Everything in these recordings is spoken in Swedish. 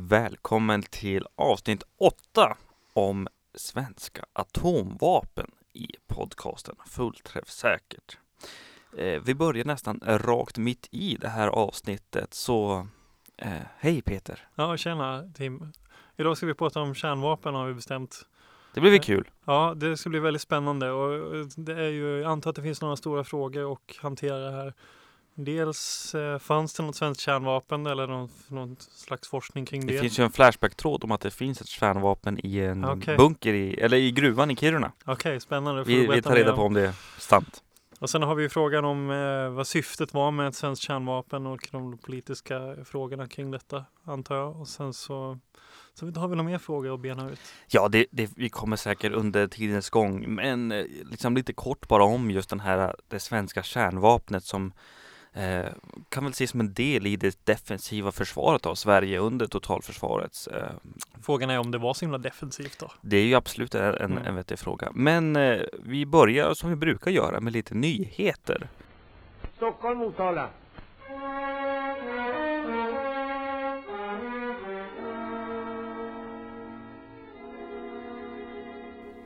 Välkommen till avsnitt 8 om svenska atomvapen i podcasten Fullträffsäkert. Eh, vi börjar nästan rakt mitt i det här avsnittet så eh, hej Peter! Ja, tjena Tim! Idag ska vi prata om kärnvapen har vi bestämt. Det blir väl kul? Ja, det ska bli väldigt spännande och det är ju, jag antar att det finns några stora frågor att hantera här. Dels eh, fanns det något svenskt kärnvapen eller någon, någon slags forskning kring det? Det finns ju en Flashback-tråd om att det finns ett kärnvapen i en Okej. bunker i, eller i gruvan i Kiruna. Okej, spännande. Får Vi, vi tar reda på om- det är sant. Och sen har vi ju frågan om eh, vad syftet var med ett svenskt kärnvapen och de politiska frågorna kring detta, antar jag. Och sen så, så har vi några mer frågor att bena ut. Ja, det, det, vi kommer säkert under tidens gång, men eh, liksom lite kort bara om just den här, det svenska kärnvapnet som eh, kan väl ses som en del i det defensiva försvaret av Sverige under totalförsvarets. Eh, Frågan är om det var så himla defensivt då? det är ju absolut en, en, Mm. en vettig fråga. Men eh, vi börjar som vi brukar göra med lite nyheter. Stockholm, Motala.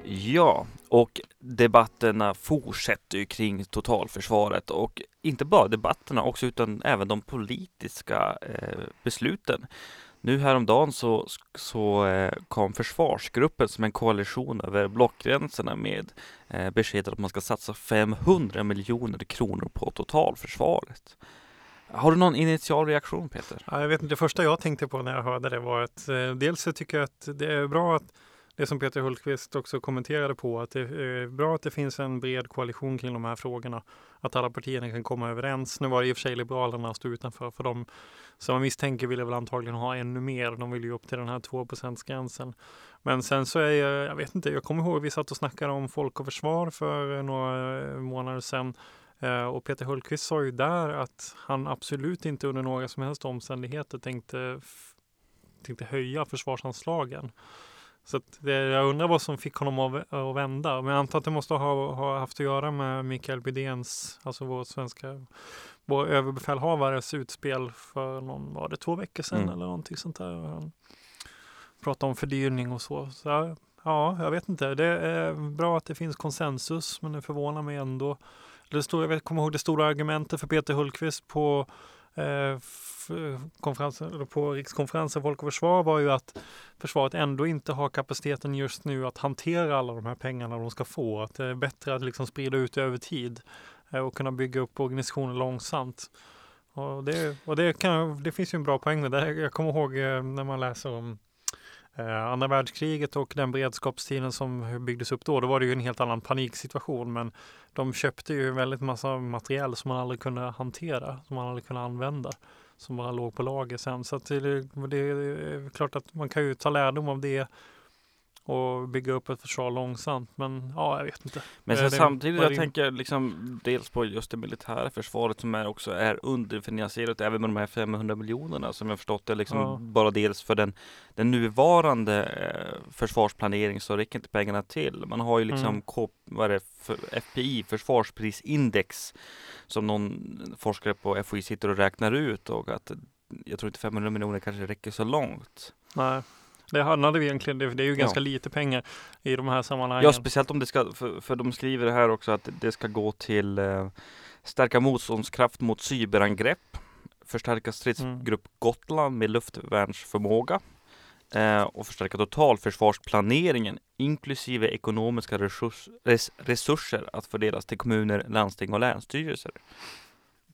Ja, och debatterna fortsätter ju kring totalförsvaret och inte bara debatterna också utan även de politiska eh, besluten. Nu häromdagen så, så eh, kom försvarsgruppen som en koalition över blockgränserna med eh, beskedet att man ska satsa 500 miljoner kronor på totalförsvaret. Har du någon initial reaktion Peter? Ja, jag vet inte, det första jag tänkte på när jag hörde det var att eh, dels så tycker jag att det är bra att det som Peter Hultqvist också kommenterade på, att det är bra att det finns en bred koalition kring de här frågorna. Att alla partierna kan komma överens. Nu var det i och för sig Liberalerna stod utanför, för de som man misstänker ville väl antagligen ha ännu mer. De vill ju upp till den här 2 gränsen. Men sen så är jag, jag vet inte, jag kommer ihåg vi satt och snackade om folk och försvar för några månader sedan. Eh, och Peter Hultqvist sa ju där att han absolut inte under några som helst omständigheter tänkte, tänkte höja försvarsanslagen. Så det, jag undrar vad som fick honom att, att vända. Men jag antar att det måste ha, ha haft att göra med Mikael Bydéns, alltså vår svenska, vår överbefälhavares utspel för någon, var det två veckor sedan Mm. eller någonting sånt där. Han pratade om fördyrning och så. så ja, jag vet inte. Det är bra att det finns konsensus, men det förvånar mig ändå. Det stora, jag kommer ihåg det stora argumentet för Peter Hultqvist på, Eh, konferensen, på rikskonferensen Folk och Försvar var ju att försvaret ändå inte har kapaciteten just nu att hantera alla de här pengarna de ska få. Att det är bättre att liksom sprida ut det över tid eh, och kunna bygga upp organisationer långsamt. Och det, och det, kan, det finns ju en bra poäng med det. Jag kommer ihåg eh, när man läser om Eh, andra världskriget och den beredskapstiden som byggdes upp då. Då var det ju en helt annan paniksituation. Men de köpte ju väldigt massa material som man aldrig kunde hantera, som man aldrig kunde använda, som bara låg på lager sen. Så att det, det är klart att man kan ju ta lärdom av det och bygga upp ett försvar långsamt. Men ja, jag vet inte. Men Eh, sen det- samtidigt, jag tänker liksom dels på just det militära försvaret som är också är underfinansierat även med de här 500 miljonerna som jag förstått det liksom Ja. bara dels för den, den nuvarande eh, försvarsplanering så räcker inte pengarna till. Man har ju liksom Mm. K, vad är det, FPI, försvarsprisindex som någon forskare på FOI sitter och räknar ut och att jag tror inte 500 miljoner kanske räcker så långt. Nej, det handlade vi egentligen. Det, det är ju Ja. ganska lite pengar i de här sammanhangen. Ja, speciellt om det ska, för, för de skriver här också att det ska gå till eh, stärka motståndskraft mot cyberangrepp, förstärka stridsgrupp Gotland med luftvärnsförmåga eh, och förstärka totalförsvarsplaneringen inklusive ekonomiska resurs, res, resurser att fördelas till kommuner, landsting och länsstyrelser.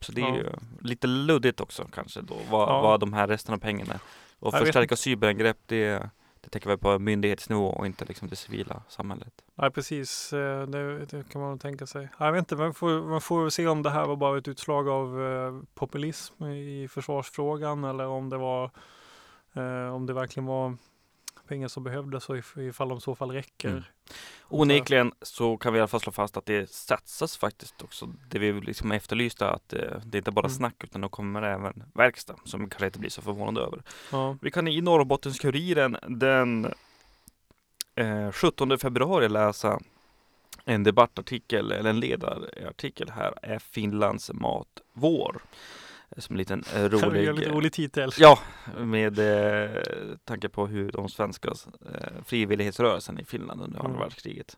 Så det är Ja. ju lite luddigt också kanske då vad, Ja. vad de här resten av pengarna och Jag förstärka cyberangrepp det, det täcker väl på myndighetsnivå och inte liksom det civila samhället. Nej, precis. Eh, Det, det kan man nog tänka sig. Jag vet inte, man får, man får se om det här var bara ett utslag av eh, populism i försvarsfrågan eller om det var eh, om det verkligen var pengar som behövdes och if- ifall de i så fall räcker. Mm. Onekligen så kan vi i alla fall slå fast att det satsas faktiskt också. Det vi liksom efterlyste att eh, det inte bara Mm. snack utan det kommer även verkstad som kanske inte blir så förvånade över. Ja. Vi kan i Norrbottens-Kuriren den eh, 17 februari läsa en debattartikel eller en ledarartikel här är Finlands mat vår. Som en liten eh, Det är rolig, en lite rolig titel. Ja, med eh, tanke på hur de svenska eh, frivillighetsrörelsen i Finland under andra Mm. världskriget.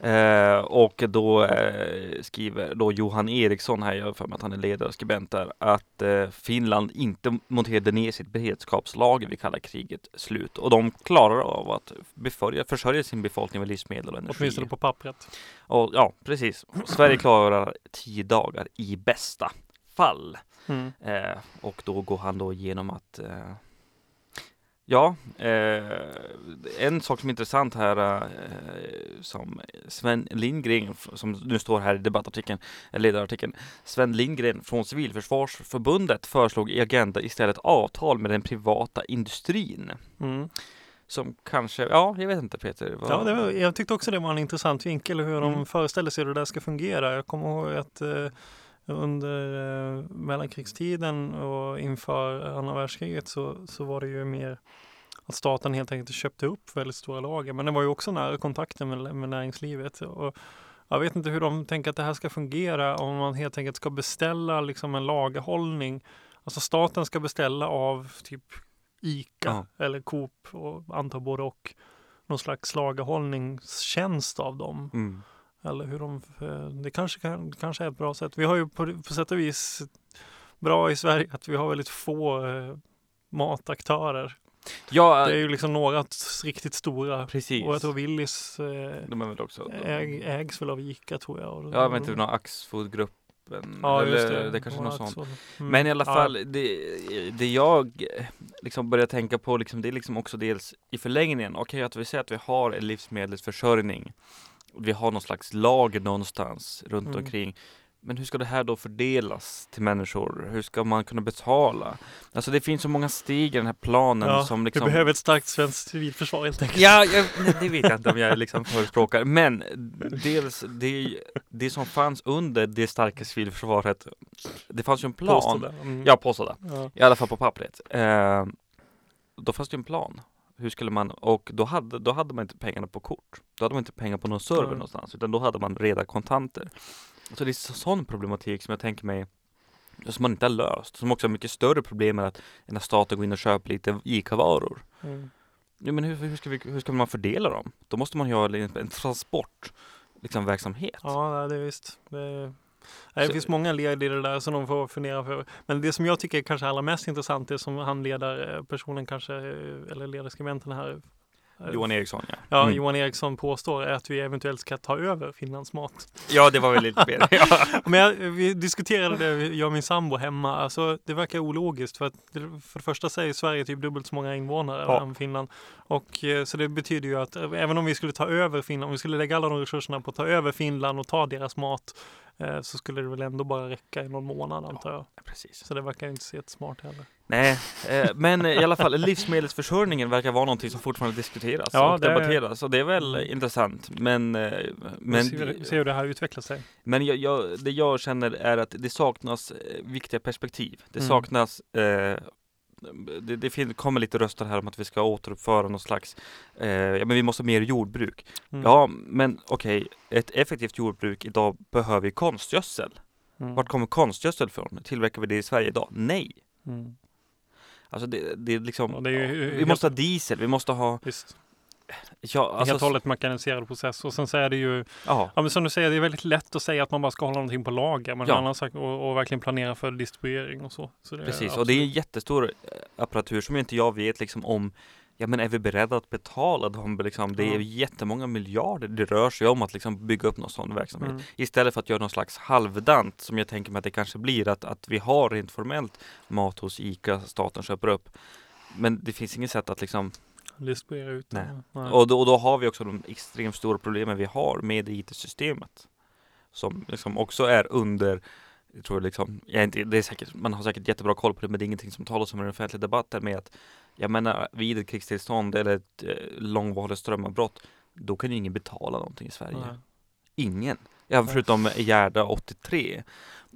Eh, och då eh, skriver då Johan Eriksson här, jag för mig att han är ledarskribent där, att eh, Finland inte monterade ner sitt beredskapslager vid kalla kriget slut. Och de klarar av att beförja, försörja sin befolkning med livsmedel och energi. Åtminstone på pappret. Och, ja, precis. Sverige klarar tio dagar i bästa fall. Mm. Eh, och då går han då igenom att eh, Ja, eh, en sak som är intressant här eh, som Sven Lindgren, som nu står här i debattartikeln, ledarartikeln, Sven Lindgren från Civilförsvarsförbundet föreslog i Agenda istället avtal med den privata industrin. Mm. Som kanske, ja, jag vet inte Peter. vad- Ja, var, jag tyckte också det var en intressant vinkel hur de Mm. föreställer sig hur det där ska fungera. Jag kommer ihåg att eh, under eh, mellankrigstiden och inför andra världskriget så, så var det ju mer att staten helt enkelt köpte upp väldigt stora lager. Men det var ju också nära kontakten med, med näringslivet. Och jag vet inte hur de tänker att det här ska fungera om man helt enkelt ska beställa liksom en lagerhållning. Alltså staten ska beställa av typ ICA eller Coop och antar både och någon slags lagerhållningstjänst av dem. Mm. Eller hur de, eh, det kanske, kan, kanske är ett bra sätt. Vi har ju på, på sätt och vis bra i Sverige att vi har väldigt få eh, mataktörer. Ja, Det är ju liksom några riktigt stora. precis. Och jag tror Willys eh, De är väl också äg, ägs väl av Ica tror jag. Och, Ja, vet inte, någon Axfood-gruppen. Ja, just eller det. det kanske något sånt. Mm. Men i alla Ja. fall, det, det jag eh, liksom börjar tänka på, liksom, det är liksom också dels i förlängningen, okej att vi säger att vi har en livsmedelsförsörjning, vi har någon slags lager någonstans runt Mm. omkring. Men hur ska det här då fördelas till människor? Hur ska man kunna betala? Alltså det finns så många steg i den här planen Ja, som Vi liksom behöver ett starkt svenskt civilförsvar helt enkelt. Ja, jag, det vet jag inte om jag liksom förespråkar. Men dels det, det som fanns under det starka civilförsvaret. Det fanns ju en plan. Påstår det. Mm. Ja, påstådda. Ja. I alla fall på pappret. Eh, då fanns det ju en plan. Hur skulle man, och då hade, då hade man inte pengarna på kort. Då hade man inte pengar på någon server Nej. någonstans. Utan då hade man reda kontanter. Så det är så- sån problematik som jag tänker mig som man inte har löst. Som också är mycket större problem än att, att staten går in och köper lite ICA-varor. Mm. Ja, men hur, hur, ska vi, hur ska man fördela dem? Då måste man ju ha en, en transport liksom, verksamhet. Ja, nej, det är visst. Det, nej, det Så- finns många led i det där som de får fundera för. Men det som jag tycker är kanske allra mest intressant, det som han ledar personen kanske, eh, eller ledarskribenten här. eh, Johan Eriksson ja. Ja, Mm. Johan Eriksson påstår är att vi eventuellt ska ta över Finlands mat. Ja, det var väl lite mer. ja. Men jag, vi diskuterade det, jag och min sambo hemma. Alltså, det verkar ologiskt för att för det första säger Sverige typ dubbelt så många invånare Ja. än Finland. Och eh, så det betyder ju att eh, även om vi skulle ta över Finland, om vi skulle lägga alla de resurserna på att ta över Finland och ta deras mat eh, så skulle det väl ändå bara räcka i någon månad antar jag. Precis. Så det verkar inte så jättesmart heller. Nej, eh, men i alla fall livsmedelsförsörjningen verkar vara någonting som fortfarande diskuteras Ja, och det- debatteras och det är väl Mm. intressant. Men, eh, men, ser, vi ser hur det här utvecklar sig. men jag, jag, det jag känner är att det saknas eh, viktiga perspektiv. Det Mm. saknas eh, det, det kommer lite röster här om att vi ska återuppföra någon slags, eh, ja men vi måste ha mer jordbruk. Mm. Ja, men okej, ett effektivt jordbruk idag behöver ju konstgödsel. Mm. Vart kommer konstgödsel från? Tillverkar vi det i Sverige idag? Nej. Mm. Alltså det, det är liksom, Ja, det är ju vi måste ha diesel, vi måste ha, Visst, ja helt alltså, och hållet mekaniserad process. Och sen så är det ju ja, Ja men som du säger, det är väldigt lätt att säga att man bara ska hålla någonting på lager. Men Ja. sak och, och verkligen planera för distribuering och så. så precis. Och det är en absolut- jättestor eh, apparatur som inte jag vet liksom om Ja men är vi beredda att betala dem liksom? Det är Ja. jättemånga miljarder det rör sig om att liksom bygga upp någon sån verksamhet. Mm. Istället för att göra någon slags halvdant som jag tänker mig att det kanske blir att, att vi har rent formellt mat hos ICA, staten köper upp. Men det finns inget sätt att liksom Distribuera ut. Nej. Nej. Och då, och då har vi också de extremt stora problemen vi har med IT-systemet. Som liksom också är under, jag tror liksom, jag inte, det är säkert, man har säkert jättebra koll på det, men det är ingenting som talas om i den offentliga debatten med att, jag menar, vid ett krigstillstånd eller ett eh, långvarigt strömavbrott, då kan ju ingen betala någonting i Sverige. Nej. Ingen. Ja, förutom Gerda 83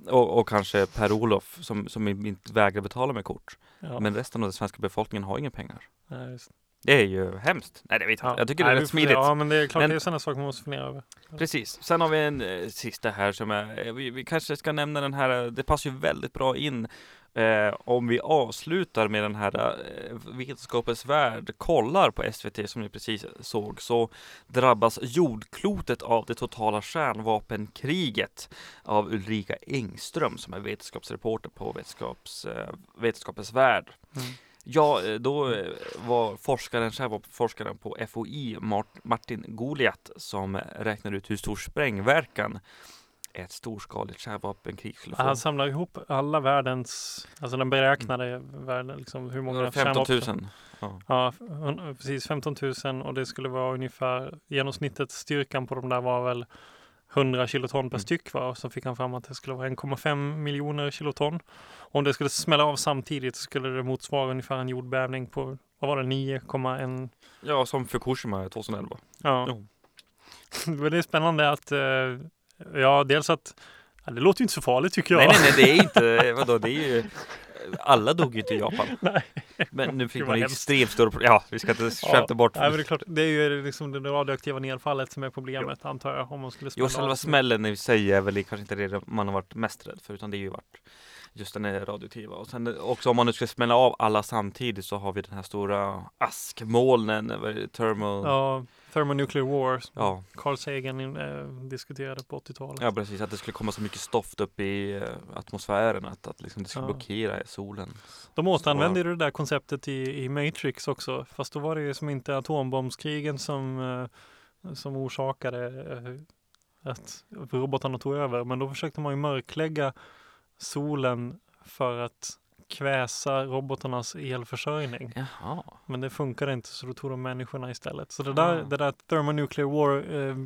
och, och kanske Per-Olof som, som inte vägrar betala med kort. Ja. Men resten av den svenska befolkningen har inga pengar. Just. Det är ju hemskt. Nej, det vet jag. Jag tycker Nej, det är rätt smidigt. Ja, men det är klart Men- det är sådana saker man måste fundera över. Precis. Sen har vi en eh, sista här som är, eh, vi, vi kanske ska nämna den här, eh, det passar ju väldigt bra in eh, om vi avslutar med den här eh, Vetenskapens värld kollar på SVT som ni precis såg så drabbas jordklotet av det totala kärnvapenkriget av Ulrika Engström som är vetenskapsreporter på Vetenskaps, eh, Vetenskapens värld. Mm. Ja, eh, då eh, var forskaren, kärnvapenforskaren på FOI, Mart- Martin Goliat, som räknade ut hur stor sprängverkan ett storskaligt kärnvapenkrig skulle få. Han samlar ihop alla världens, alltså den beräknade världen, liksom hur många 15 kärnvapen- 000. Ja. Ja, precis 15 000 och det skulle vara ungefär genomsnittet styrkan på de där var väl 100 kiloton per Mm. styck va? och så fick han fram att det skulle vara 1,5 miljoner kiloton. Om det skulle smälla av samtidigt så skulle det motsvara ungefär en jordbävning på, vad var det, 9,1 ja, som Fukushima 2011. Ja. Men det är spännande att, eh, ja dels att, ja, det låter ju inte så farligt tycker jag. Nej, nej, nej, det är inte, vadå, det är ju alla dog ju inte i Japan. Nej. Men nu fick man extremt stora pro- Ja, vi ska inte Ja, skämta bort. Nej, men det är klart, det är ju liksom det radioaktiva nedfallet som är problemet antar jag om man skulle Jo, själva smällen i sig är väl kanske inte det man har varit mest rädd för, utan det är ju varit just den här radioaktiva. Och sen också om man nu ska smälla av alla samtidigt så har vi den här stora askmolnen, thermal. Ja, thermonuclear war. Ja. Carl Sagan eh, diskuterade på 80-talet. Ja precis, att det skulle komma så mycket stoft upp i eh, atmosfären att, att liksom det skulle Ja. blockera solen. De återanvände ju det där konceptet i, i Matrix också. Fast då var det ju som inte atombombskrigen som, eh, som orsakade eh, att robotarna tog över. Men då försökte man ju mörklägga solen för att kväsa robotarnas elförsörjning. Jaha. Men det funkade inte så då tog de människorna istället. Så det där, Ah. det där thermonuclear war eh,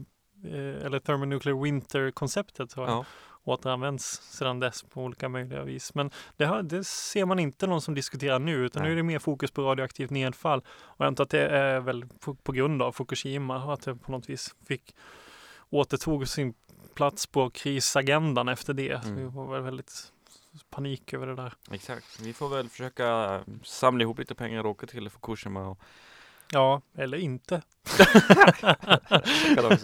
eh, eller thermonuclear winter konceptet har Ja. återanvänds sedan dess på olika möjliga vis. Men det, har, det ser man inte någon som diskuterar nu utan Nej. nu är det mer fokus på radioaktivt nedfall. Och jag antar att det är väl på, på grund av Fukushima att det på något vis fick återtog sin plats på krisagendan efter det. Så Mm. vi var väl väldigt panik över det där. Exakt. Vi får väl försöka eh, samla ihop lite pengar och åka till Fukushima och Ja, eller inte. kan åker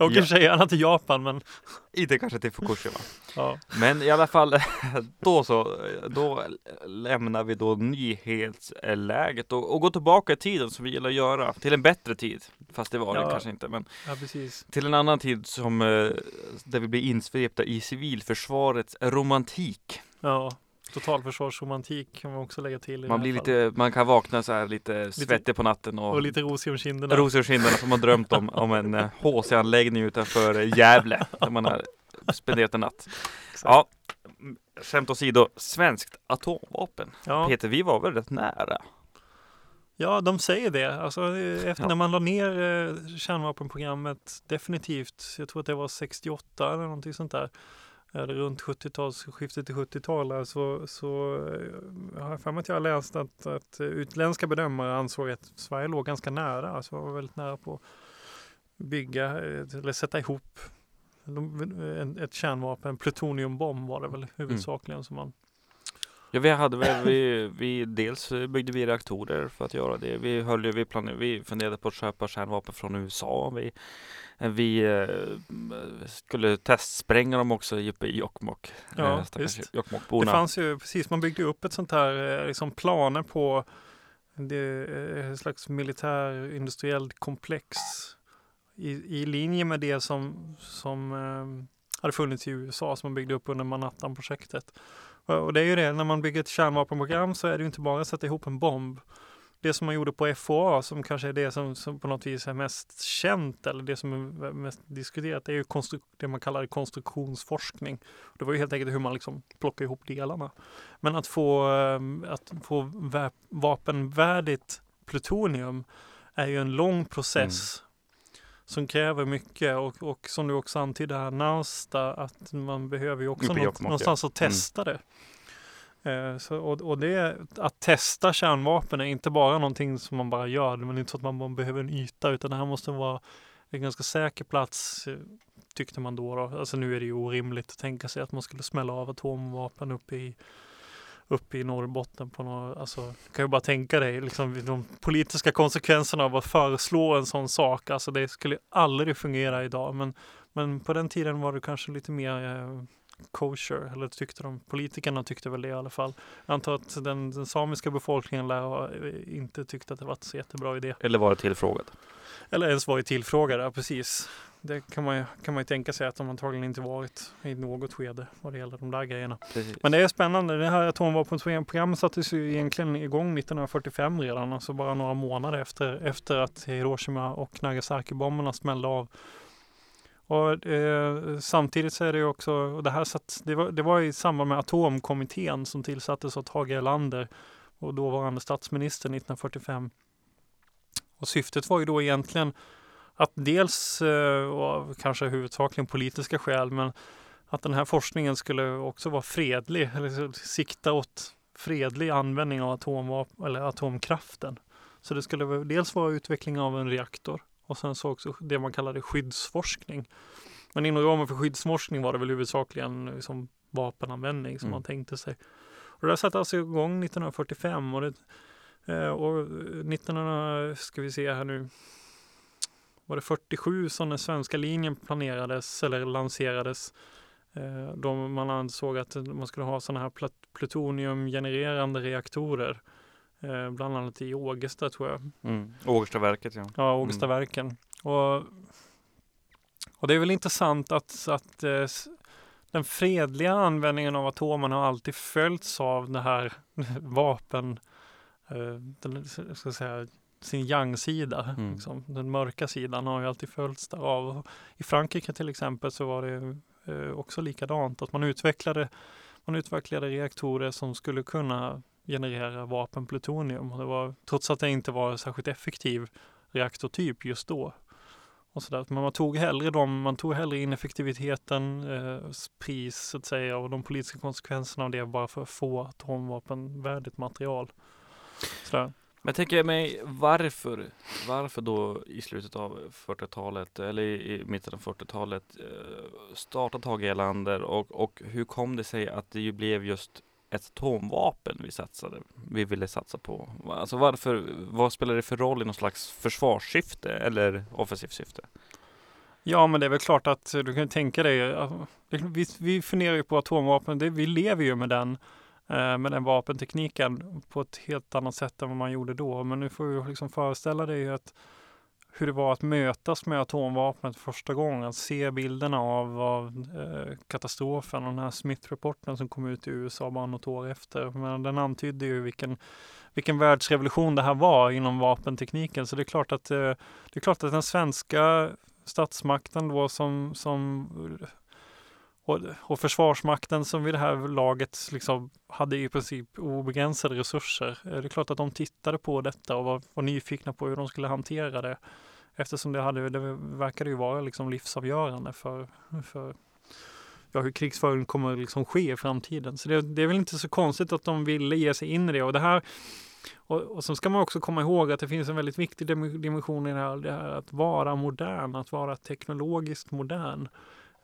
i och för sig gärna till Japan men Inte kanske till Fukushima. ja. Men i alla fall, då så, då lämnar vi då nyhetsläget och, och går tillbaka i tiden som vi gillar att göra, till en bättre tid. Fast det var det Ja. kanske inte, men ja, precis. till en annan tid som, eh, där vi blir insvepta i civilförsvarets romantik. Ja, totalförsvarsromantik kan man också lägga till. Man blir lite, man kan vakna så här lite svettig på natten och, Och lite rosig om kinderna. rosor i kinderna som har drömt om, om en eh, HC-anläggning utanför Gävle, där man har spenderat en natt. Ja, mm, skämt åsido, svenskt atomvapen. Ja. Peter, vi var väl rätt nära? Ja, de säger det. Alltså, eh, efter Ja. när man la ner eh, kärnvapenprogrammet definitivt, jag tror att det var 68 eller någonting sånt där, runt 70-tals, skiftet till 70-tal, så, så eh, har jag för mig att jag läst att, att utländska bedömare ansåg att Sverige låg ganska nära, alltså var väldigt nära på att bygga eh, eller sätta ihop ett kärnvapen, plutoniumbomb var det väl huvudsakligen som man Ja, vi hade väl, vi, vi, dels byggde vi reaktorer för att göra det. Vi höll ju, vi planerade, vi funderade på att köpa kärnvapen från USA. Vi, vi eh, skulle testspränga dem också uppe i Jokkmokk. Ja, Eh. Jokkmokkborna. Det fanns ju precis, man byggde upp ett sånt här eh, liksom planer på det, ett slags militär industriell komplex i, i linje med det som, som eh, hade funnits i USA som man byggde upp under Manhattan-projektet. Och det är ju det, när man bygger ett kärnvapenprogram så är det ju inte bara att sätta ihop en bomb. Det som man gjorde på FOA som kanske är det som, som på något vis är mest känt eller det som är mest diskuterat det är ju det man kallar konstruktionsforskning. Det var ju helt enkelt hur man liksom plockar ihop delarna. Men att få, eh, att få vä- vapenvärdigt plutonium är ju en lång process som kräver mycket och, och som du också antydde här, Nausta, att man behöver ju också något, någonstans att Mm. testa det. Eh, så, och, och det, att testa kärnvapen är inte bara någonting som man bara gör, men det är inte så att man, behöver en yta, utan det här måste vara en ganska säker plats, eh, tyckte man då. då. Alltså nu är det ju orimligt att tänka sig att man skulle smälla av atomvapen uppe i uppe i Norrbotten på något, alltså kan ju bara tänka dig liksom de politiska konsekvenserna av att föreslå en sån sak. Alltså det skulle aldrig fungera idag, men, men på den tiden var det kanske lite mer eh, kosher, eller tyckte de, politikerna tyckte väl det i alla fall. Jag antar att den, den samiska befolkningen lär ha eh, inte tyckt att det var så jättebra idé. Eller var det tillfrågat? Eller ens varit tillfrågade, precis. Det kan man, ju, kan man ju tänka sig att de antagligen inte varit i något skede vad det gäller de där grejerna. Precis. Men det är spännande. Det här atomvapenprogrammet sattes ju egentligen igång 1945 redan, alltså bara några månader efter, efter att Hiroshima och Nagasaki-bomberna smällde av. Och eh, samtidigt så är det ju också, och det här satt, det var, det var i samband med atomkommittén som tillsattes av Tage Erlander och dåvarande statsminister 1945. Och syftet var ju då egentligen att dels, eh, och kanske huvudsakligen politiska skäl, men att den här forskningen skulle också vara fredlig, eller sikta åt fredlig användning av atomvapen eller atomkraften. Så det skulle dels vara utveckling av en reaktor och sen så också det man kallade skyddsforskning. Men inom ramen för skyddsforskning var det väl huvudsakligen liksom vapenanvändning som Mm. man tänkte sig. Och det där satte alltså igång 1945 och, det, eh, och 1900, ska vi se här nu, var det 47 som den svenska linjen planerades eller lanserades. Eh, då man ansåg att man skulle ha sådana här plutoniumgenererande reaktorer. Eh, bland annat i Ågesta tror jag. Mm. Ågestaverket ja. Ja, Ågestaverken. Och, och det är väl intressant att, att eh, den fredliga användningen av atomen har alltid följts av det här vapen, eh, den, ska säga, sin yang-sida. Mm. Liksom. Den mörka sidan har ju alltid följts därav. I Frankrike till exempel så var det eh, också likadant. Att man utvecklade, man utvecklade reaktorer som skulle kunna generera vapenplutonium. Det var, trots att det inte var särskilt effektiv reaktortyp just då. Och så där. Men man tog hellre dem, man tog hellre ineffektiviteten, eh, pris så att säga och de politiska konsekvenserna av det bara för att få atomvapenvärdigt material. Så där. Men jag tänker mig varför, varför då i slutet av 40-talet eller i, mitten av 40-talet eh, startade Tage Erlander och, och hur kom det sig att det ju blev just ett atomvapen vi satsade, vi ville satsa på? Alltså varför, vad spelar det för roll i någon slags försvarssyfte eller offensivt syfte? Ja, men det är väl klart att du kan tänka dig, vi, vi funderar ju på atomvapen, det, vi lever ju med den, eh, med den vapentekniken på ett helt annat sätt än vad man gjorde då. Men nu får du liksom föreställa dig att hur det var att mötas med atomvapnet första gången, att se bilderna av, av eh, katastrofen och den här Smith-rapporten som kom ut i USA bara något år efter. Men den antydde ju vilken, vilken världsrevolution det här var inom vapentekniken. Så det är klart att, eh, det är klart att den svenska statsmakten då som, som och, och försvarsmakten som vid det här laget liksom hade i princip obegränsade resurser. Eh, det är klart att de tittade på detta och var, var nyfikna på hur de skulle hantera det. Eftersom det, hade, det verkade ju vara liksom livsavgörande för, för ja, hur krigsföringen kommer liksom ske i framtiden. Så det, det är väl inte så konstigt att de ville ge sig in i det. Och det här och, och sen ska man också komma ihåg att det finns en väldigt viktig dimension i det här, det här att vara modern, att vara teknologiskt modern.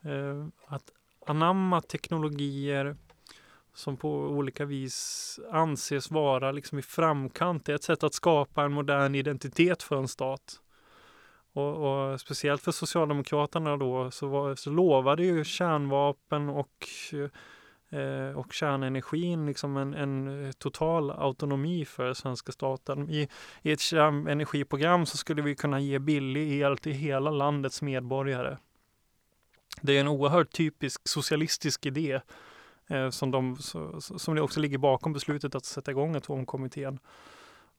Eh, att anamma teknologier som på olika vis anses vara liksom i framkant. Det är ett sätt att skapa en modern identitet för en stat. Och, och speciellt för Socialdemokraterna då så, var, så lovade ju kärnvapen och eh, och kärnenergin liksom en, en total autonomi för svenska staten. I, I ett kärnenergiprogram så skulle vi kunna ge billig el till hela landets medborgare. Det är en oerhört typisk socialistisk idé eh, som, de, som det också ligger bakom beslutet att sätta igång atomkommittén.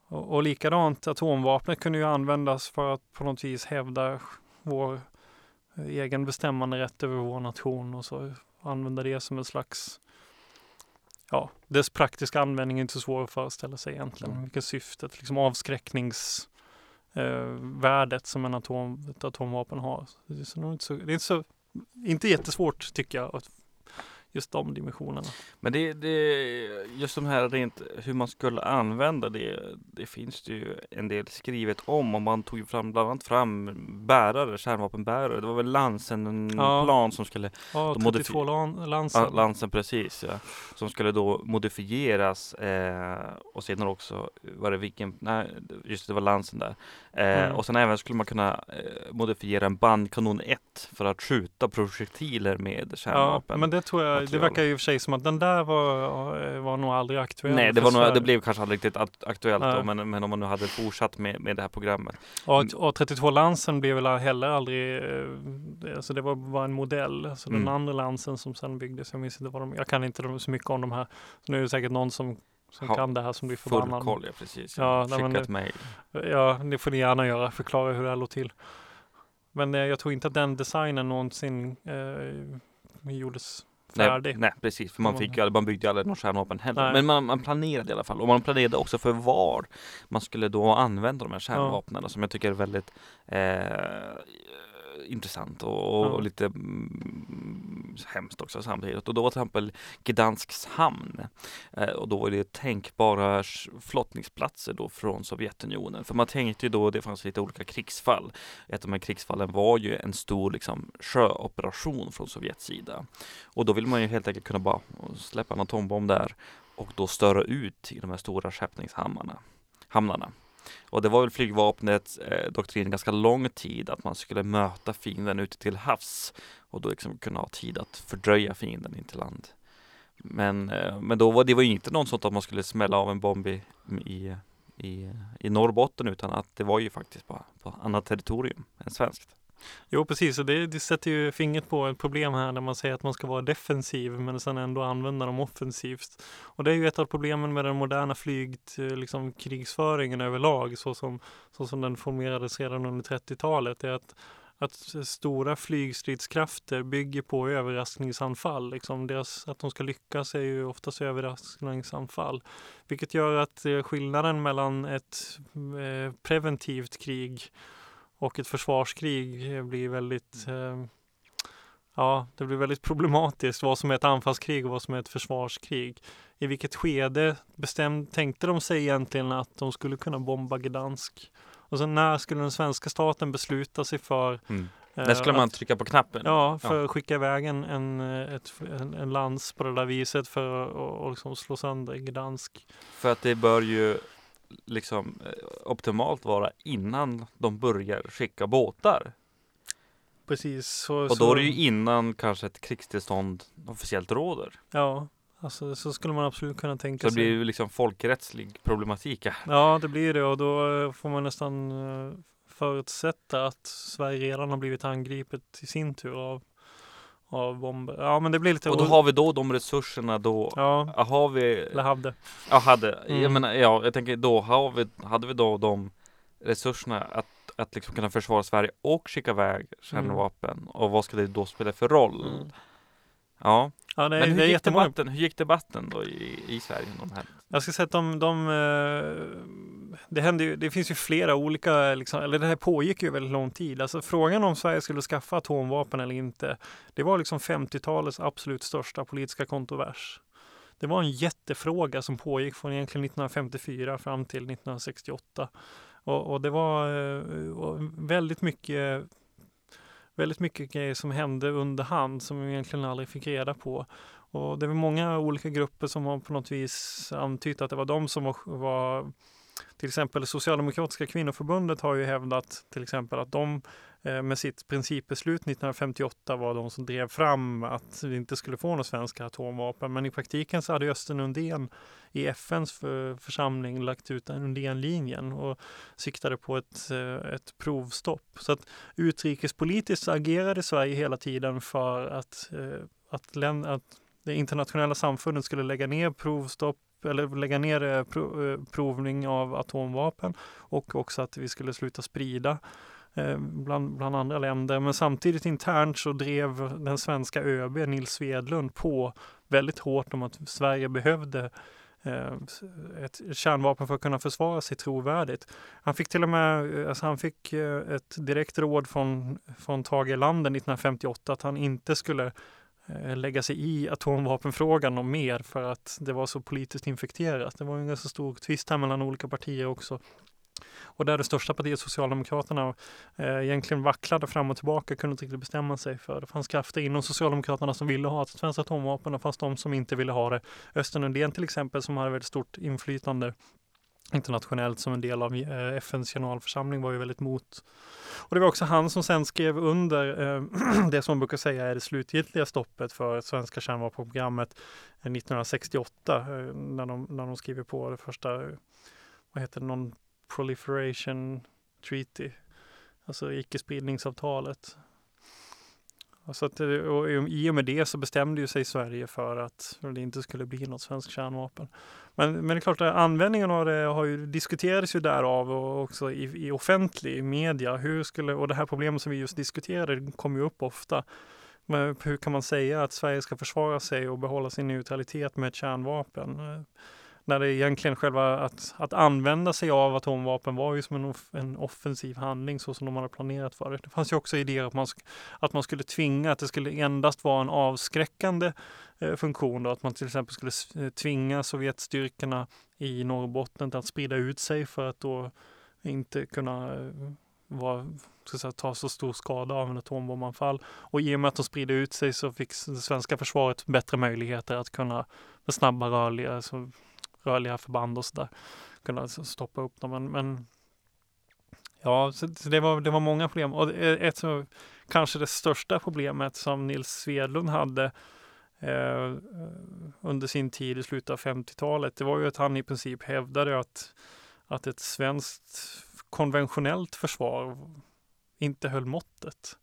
Och, och likadant, atomvapnet kunde ju användas för att på något vis hävda vår eh, egen bestämmande rätt över vår nation och så använda det som en slags Ja, dess praktiska användning är inte så svår att föreställa sig egentligen. Mm. Vilket syftet, liksom avskräcknings eh, värdet som en atom, ett atomvapen har. Det, är så, det är inte så, inte jättesvårt tycker jag att just de dimensionerna. Men det, det, just de här rent hur man skulle använda det, det finns det ju en del skrivet om och man tog fram, bland annat fram bärare, kärnvapenbärare. Det var väl Lansen, en Ja. plan som skulle, Ja, De modifi- 32 lan, Lansen. ja, Lansen precis, ja, som skulle då modifieras eh, och sedan också var det Viggen, nej just det, det var Lansen där. Eh, Mm. Och sen även skulle man kunna eh, modifiera en bandkanon 1 för att skjuta projektiler med Ja, kärnvapen. men det tror jag, det material. verkar ju i och för sig som att den där var, var nog aldrig aktuell. Nej, det, var nog, det blev kanske aldrig riktigt akt- aktuellt då, men, men om man nu hade fortsatt med, med det här programmet. Och, och 32 Lansen blev väl heller aldrig, eh, det- alltså det var bara en modell. Alltså den Mm. andra Lansen som sen byggdes, jag minns inte vad de, jag kan inte så mycket om de här. Så nu är det säkert någon som, som Ha, kan det här som blir Full förbannad. koll, ja precis. Ja, Ja, Skicka det- ett mejl. Ja, det får ni gärna göra, förklara hur det här låg till. Men eh, jag tror inte att den designen någonsin eh, gjordes färdig. nej, precis. För man, fick ju, man byggde ju aldrig någon kärnvapen heller. Nej. Men man, man planerade i alla fall. Och man planerade också för var man skulle då använda de här kärnvapnen. Som jag tycker är väldigt eh, intressant och, och Ja. lite hemskt också samtidigt. Och då var till exempel Gdansks hamn. Eh, och då var det tänkbara flottningsplatser då från Sovjetunionen. För man tänkte ju då, det fanns lite olika krigsfall. Ett av de här krigsfallen var ju en stor liksom, sjöoperation från Sovjets sida. Och då vill man ju helt enkelt kunna bara släppa en atombomb där och då störa ut i de här stora skeppningshamnarna. Hamnarna. Och det var väl flygvapnets eh, doktrin ganska lång tid att man skulle möta fienden ute till havs och då liksom kunna ha tid att fördröja fienden in till land. Men, eh, men då var det var ju inte något sånt att man skulle smälla av en bomb i, i, i, i Norrbotten utan att det var ju faktiskt bara på annat territorium än svenskt. Jo precis, och det, det sätter ju fingret på ett problem här när man säger att man ska vara defensiv men sen ändå använda dem offensivt. Och det är ju ett av problemen med den moderna flygkrigsföringen eh, liksom krigsföringen överlag så som, så som den formerades redan under 30-talet. är att att stora flygstridskrafter bygger på överraskningsanfall. Liksom deras, att de ska lyckas är ju oftast överraskningsanfall. Vilket gör att eh, skillnaden mellan ett eh, preventivt krig och ett försvarskrig eh, blir väldigt Ja, det blir väldigt problematiskt vad som är ett anfallskrig och vad som är ett försvarskrig. I vilket skede bestämd, tänkte de sig egentligen att de skulle kunna bomba Gdansk? Och sen när skulle den svenska staten besluta sig för Mm. eh, Där skulle man att, trycka på knappen. Ja, för att skicka iväg en, en, eh, ett, en, en lans på det där viset för att och, och liksom slå sönder Gdansk. För att det bör ju liksom eh, optimalt vara innan de börjar skicka båtar. Precis. Så, Och då är det ju innan kanske ett krigstillstånd officiellt råder. Ja, alltså så skulle man absolut kunna tänka Så det sig. blir ju liksom folkrättslig problematik. Ja, det blir det och då eh, får man nästan eh, förutsätta att Sverige redan har blivit angripet i sin tur av, av bomber. Ja, men det blir lite... Och då har vi då de resurserna då. Ja, Har vi, eller hade. ja hade, Mm. jag menar, ja jag tänker då har vi, hade vi då de resurserna att, att liksom kunna försvara Sverige och skicka iväg kärnvapen. Och vad ska det då spela för roll? Mm. Ja, Ja, det, men hur det gick, jättemånga. debatten, hur gick debatten då i, i Sverige? om De här? Jag ska säga att de, de eh, det, hände ju, det finns ju flera olika, liksom, eller det här pågick ju väldigt lång tid. Alltså frågan om Sverige skulle skaffa atomvapen eller inte, det var liksom 50-talets absolut största politiska kontrovers. Det var en jättefråga som pågick från egentligen 1954 fram till 1968. Och, och det var eh, och väldigt mycket väldigt mycket grejer som hände under hand som vi egentligen aldrig fick reda på. Och det var många olika grupper som har på något vis antytt att det var de som var, var till exempel Socialdemokratiska kvinnoförbundet har ju hävdat till exempel att de eh, med sitt principbeslut 1958 var de som drev fram att vi inte skulle få några svenska atomvapen. Men i praktiken så hade Östen Undén i FNs för, församling lagt ut Undénlinjen och siktade på ett, eh, ett provstopp. Så att utrikespolitiskt agerade Sverige hela tiden för att, eh, att, att det internationella samfundet skulle lägga ner provstopp eller lägga ner eh, eh, provning av atomvapen och också att vi skulle sluta sprida eh, bland, bland andra länder. Men samtidigt internt så drev den svenska ÖB Nils Svedlund på väldigt hårt om att Sverige behövde ett kärnvapen för att kunna försvara sig trovärdigt. Han fick till och med alltså han fick ett direkt råd från, från Tage Erlander 1958 att han inte skulle Eh, lägga sig i atomvapenfrågan och mer för att det var så politiskt infekterat. Det var en ganska stor tvist här mellan olika partier också. Och där det största partiet, Socialdemokraterna, eh, egentligen vacklade fram och tillbaka, kunde inte riktigt bestämma sig för. Det fanns krafter inom Socialdemokraterna som ville ha ett svenskt atomvapen och fanns de som inte ville ha det. Östen Undén till exempel, som hade väldigt stort inflytande internationellt som en del av eh, FNs generalförsamling var ju väldigt mot. Och det var också han som sen skrev under eh, det som man brukar säga är det slutgiltiga stoppet för svenska kärnvapenprogrammet eh, 1968 eh, när de, när de skriver på det första, vad heter det, non proliferation treaty, alltså icke-spridningsavtalet. Så att, eh, och I och med det så bestämde ju sig Sverige för att det inte skulle bli något svenskt kärnvapen. Men, men det är klart att användningen av det har ju diskuterats ju därav och också i, i offentlig media. Hur skulle, och det här problemet som vi just diskuterade kommer ju upp ofta. Men hur kan man säga att Sverige ska försvara sig och behålla sin neutralitet med ett kärnvapen? När det egentligen själva att, att använda sig av atomvapen var ju som en, off, en offensiv handling så som de hade planerat för det. Det fanns ju också idéer att man, att man skulle tvinga, att det skulle endast vara en avskräckande eh, funktion. Då, att man till exempel skulle eh, tvinga Sovjetstyrkorna i Norrbotten att sprida ut sig för att då inte kunna eh, var, ska säga, ta så stor skada av en atombombanfall. Och i och med att de sprider ut sig så fick det svenska försvaret bättre möjligheter att kunna med snabba rörliga, alltså rörliga förband och sådär. Kunna stoppa upp dem. Men, men ja, så, så, det, var, det var många problem. Och e, ett som kanske det största problemet som Nils Svedlund hade eh, under sin tid i slutet av 50-talet, det var ju att han i princip hävdade att, att ett svenskt konventionellt försvar inte höll måttet.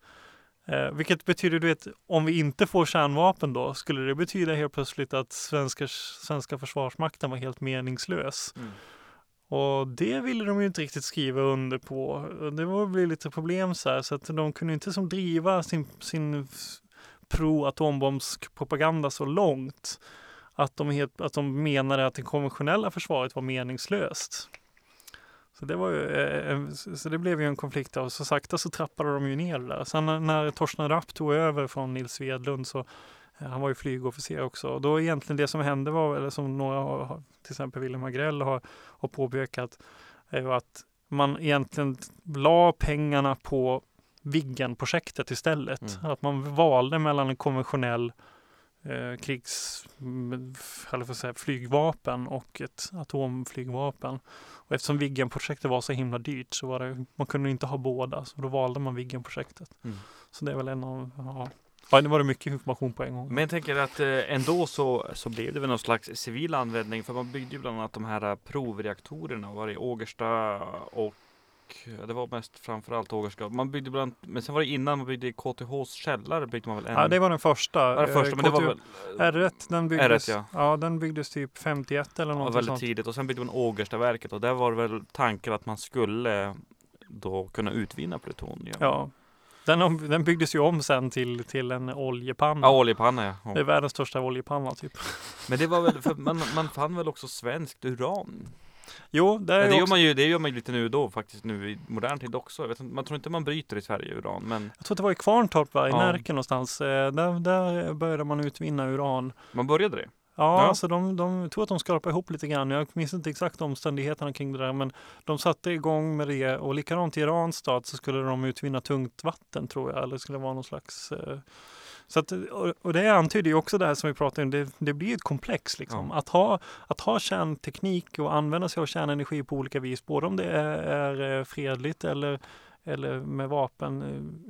Eh, vilket betyder, du vet, om vi inte får kärnvapen då, skulle det betyda helt plötsligt att svenska, svenska försvarsmakten var helt meningslös? Mm. Och det ville de ju inte riktigt skriva under på. Det var bli lite problem så här, så att de kunde inte som driva sin, sin pro-atombombspropaganda så långt att de, helt, att de menade att det konventionella försvaret var meningslöst. Så det, var ju, eh, så det blev ju en konflikt och så sakta så trappade de ju ner det där. Sen när Torsten Rapp tog över från Nils Svedlund så eh, han var ju flygofficer också. Och då egentligen det som hände var, eller som några, till exempel Wilhelm Agrell har, har påpekat, är att man egentligen la pengarna på Viggen-projektet istället. Mm. Att man valde mellan en konventionell eh, krigs, eller för säga, flygvapen och ett atomflygvapen. Och eftersom Viggen-projektet var så himla dyrt så var det, man kunde inte ha båda, så då valde man Viggen-projektet. Mm. Så det är väl en av, ja, Ja, det var det mycket information på en gång. Men jag tänker att eh, ändå så, så blev det väl någon slags civil användning, för man byggde ju bland annat de här eh, provreaktorerna, var det Ågersta och det var mest framförallt Ågerska. Man byggde bland, men sen var det innan man byggde KTHs källare byggde man väl en. Ja, det var den första. Var det första, men det var väl R1, den byggdes, R1, ja. ja. den byggdes typ 51 eller något ja, väldigt sånt. tidigt och sen byggde man Ågerstaverket och där var det väl tanken att man skulle då kunna utvinna plutonium. Ja, den, den byggdes ju om sen till, till en oljepanna. Ja, oljepanna ja. Oh. Det är världens största oljepanna typ. Men det var väl, för man, man fann väl också svenskt uran? Jo, det, är det, också... gör man ju, det gör man ju lite nu då faktiskt nu i modern tid också. Vet man tror inte man bryter i Sverige uran men Jag tror att det var i Kvarntorp va? I ja. Närke någonstans. Eh, där, där började man utvinna uran. Man började det? Ja, ja. Alltså de, de tror att de skrapade ihop lite grann. Jag minns inte exakt omständigheterna kring det där, men de satte igång med det och likadant i Ranstad så skulle de utvinna tungt vatten tror jag, eller skulle det vara någon slags eh, så att, och det antyder ju också det här som vi pratade om, det, det blir ett komplex. Liksom. Ja. Att, ha, att ha kärnteknik och använda sig av kärnenergi på olika vis, både om det är, är eh, fredligt eller, eller med vapen